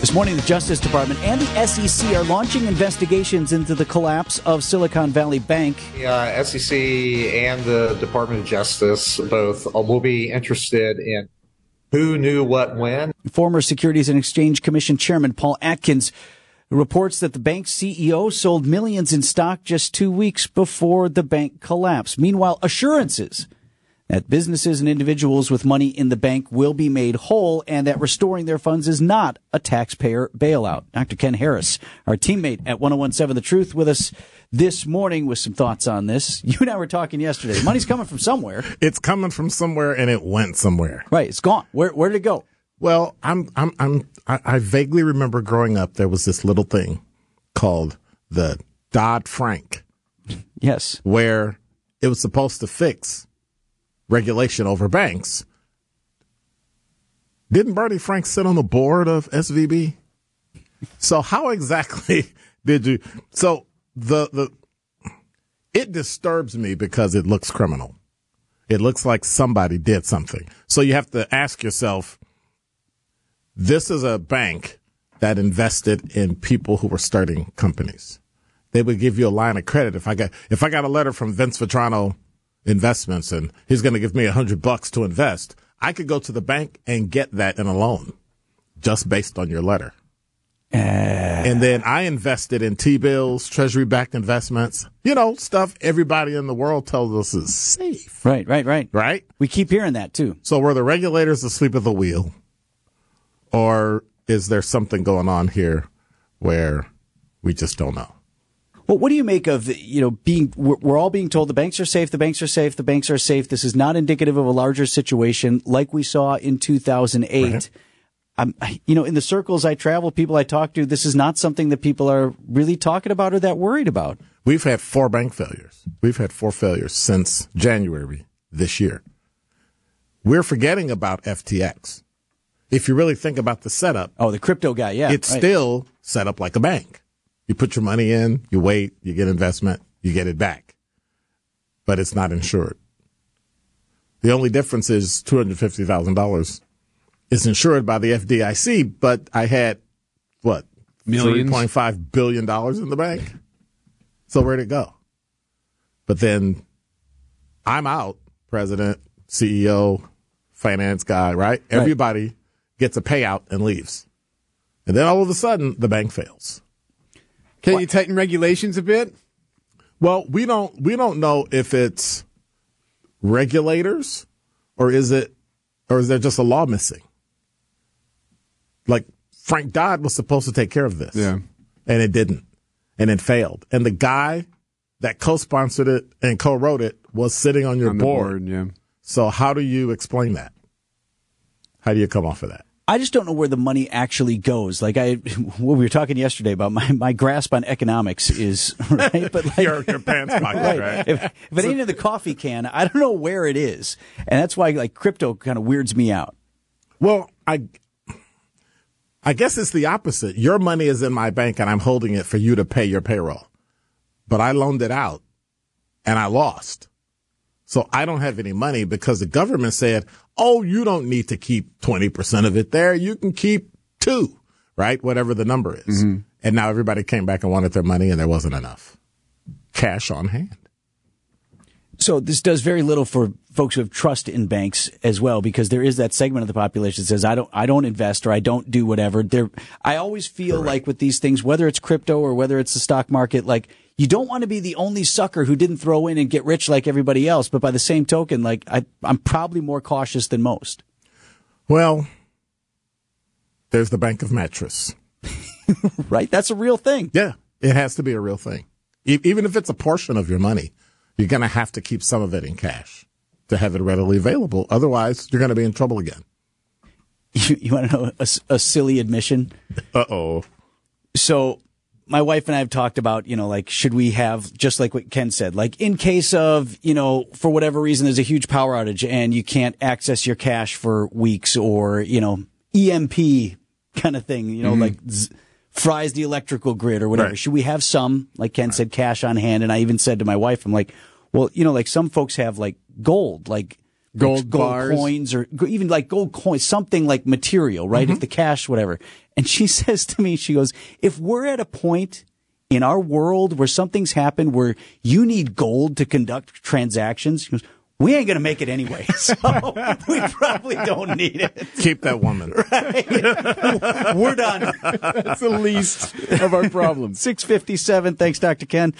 This morning, the Justice Department and the SEC are launching investigations into the collapse of Silicon Valley Bank. The uh, SEC and the Department of Justice both uh, will be interested in who knew what when. Former Securities and Exchange Commission Chairman Paul Atkins reports that the bank's CEO sold millions in stock just two weeks before the bank collapsed. Meanwhile, assurances that businesses and individuals with money in the bank will be made whole and that restoring their funds is not a taxpayer bailout. Dr. Ken Harris, our teammate at 1017 The Truth, with us this morning with some thoughts on this. You and I were talking yesterday. Money's coming from somewhere. It's coming from somewhere and it went somewhere. Right. It's gone. Where, where did it go? Well, I'm, I'm, I'm, I, I vaguely remember growing up, there was this little thing called the Dodd Frank. Yes. Where it was supposed to fix regulation over banks. Didn't Barney Frank sit on the board of SVB? So how exactly did you? So the the it disturbs me because it looks criminal. It looks like somebody did something. So you have to ask yourself. This is a bank that invested in people who were starting companies. They would give you a line of credit if I got if I got a letter from Vince Vitrano investments and he's going to give me a hundred bucks to invest. I could go to the bank and get that in a loan just based on your letter. Uh, and then I invested in T-bills, treasury backed investments, you know, stuff everybody in the world tells us is safe. Right, right, right. Right? We keep hearing that too. So were the regulators asleep at the wheel? Or is there something going on here where we just don't know? Well, what do you make of you know being we're, we're, all being told the banks are safe, the banks are safe, the banks are safe. This is not indicative of a larger situation like we saw in 2008. Right. I'm, you know, in the circles I travel, people I talk to, this is not something that people are really talking about or that worried about. We've had four bank failures. We've had four failures since January this year. We're forgetting about FTX. If you really think about the setup. Oh, the crypto guy. Yeah. It's right. still set up like a bank. You put your money in, you wait, you get investment, you get it back. But it's not insured. The only difference is $250,000 is insured by the FDIC, but I had what? Millions. $3.5 billion in the bank. So where'd it go? But then I'm out, president, CEO, finance guy, right? Everybody right. gets a payout and leaves. And then all of a sudden the bank fails. Can what? you tighten regulations a bit? Well, we don't we don't know if it's regulators or is it or is there just a law missing? Like Frank Dodd was supposed to take care of this. Yeah. And it didn't. And it failed. And the guy that co-sponsored it and co-wrote it was sitting on your on board. board. Yeah. So how do you explain that? How do you come off of that? I just don't know where the money actually goes. Like I, we were talking yesterday about my, my grasp on economics is right, but like, your, your pants pocket, right? right? If, if it ain't in the coffee can, I don't know where it is, and that's why like crypto kind of weirds me out. Well, I, I guess it's the opposite. Your money is in my bank, and I'm holding it for you to pay your payroll, but I loaned it out, and I lost. So I don't have any money because the government said, oh, you don't need to keep 20% of it there. You can keep two, right? Whatever the number is. Mm-hmm. And now everybody came back and wanted their money and there wasn't enough cash on hand. So this does very little for folks who have trust in banks as well, because there is that segment of the population that says, I don't, I don't invest or I don't do whatever. There, I always feel Correct. like with these things, whether it's crypto or whether it's the stock market, like you don't want to be the only sucker who didn't throw in and get rich like everybody else. But by the same token, like I, I'm probably more cautious than most. Well, there's the bank of mattress. right? That's a real thing. Yeah, it has to be a real thing. E- even if it's a portion of your money, you're going to have to keep some of it in cash to have it readily available. Otherwise, you're going to be in trouble again. You, you want to know a, a silly admission? Uh oh. So my wife and I have talked about, you know, like, should we have, just like what Ken said, like in case of, you know, for whatever reason, there's a huge power outage and you can't access your cash for weeks or, you know, EMP kind of thing, you know, mm-hmm. like z- fries the electrical grid or whatever. Right. Should we have some, like Ken right. said, cash on hand? And I even said to my wife, I'm like, well, you know, like some folks have like gold, like, Gold gold bars. coins or even like gold coins, something like material, right? If mm-hmm. the cash, whatever. And she says to me, she goes, if we're at a point in our world where something's happened where you need gold to conduct transactions, she goes, we ain't going to make it anyway. So we probably don't need it. Keep that woman. We're done. That's the least of our problems. 657. Thanks, Dr. Ken.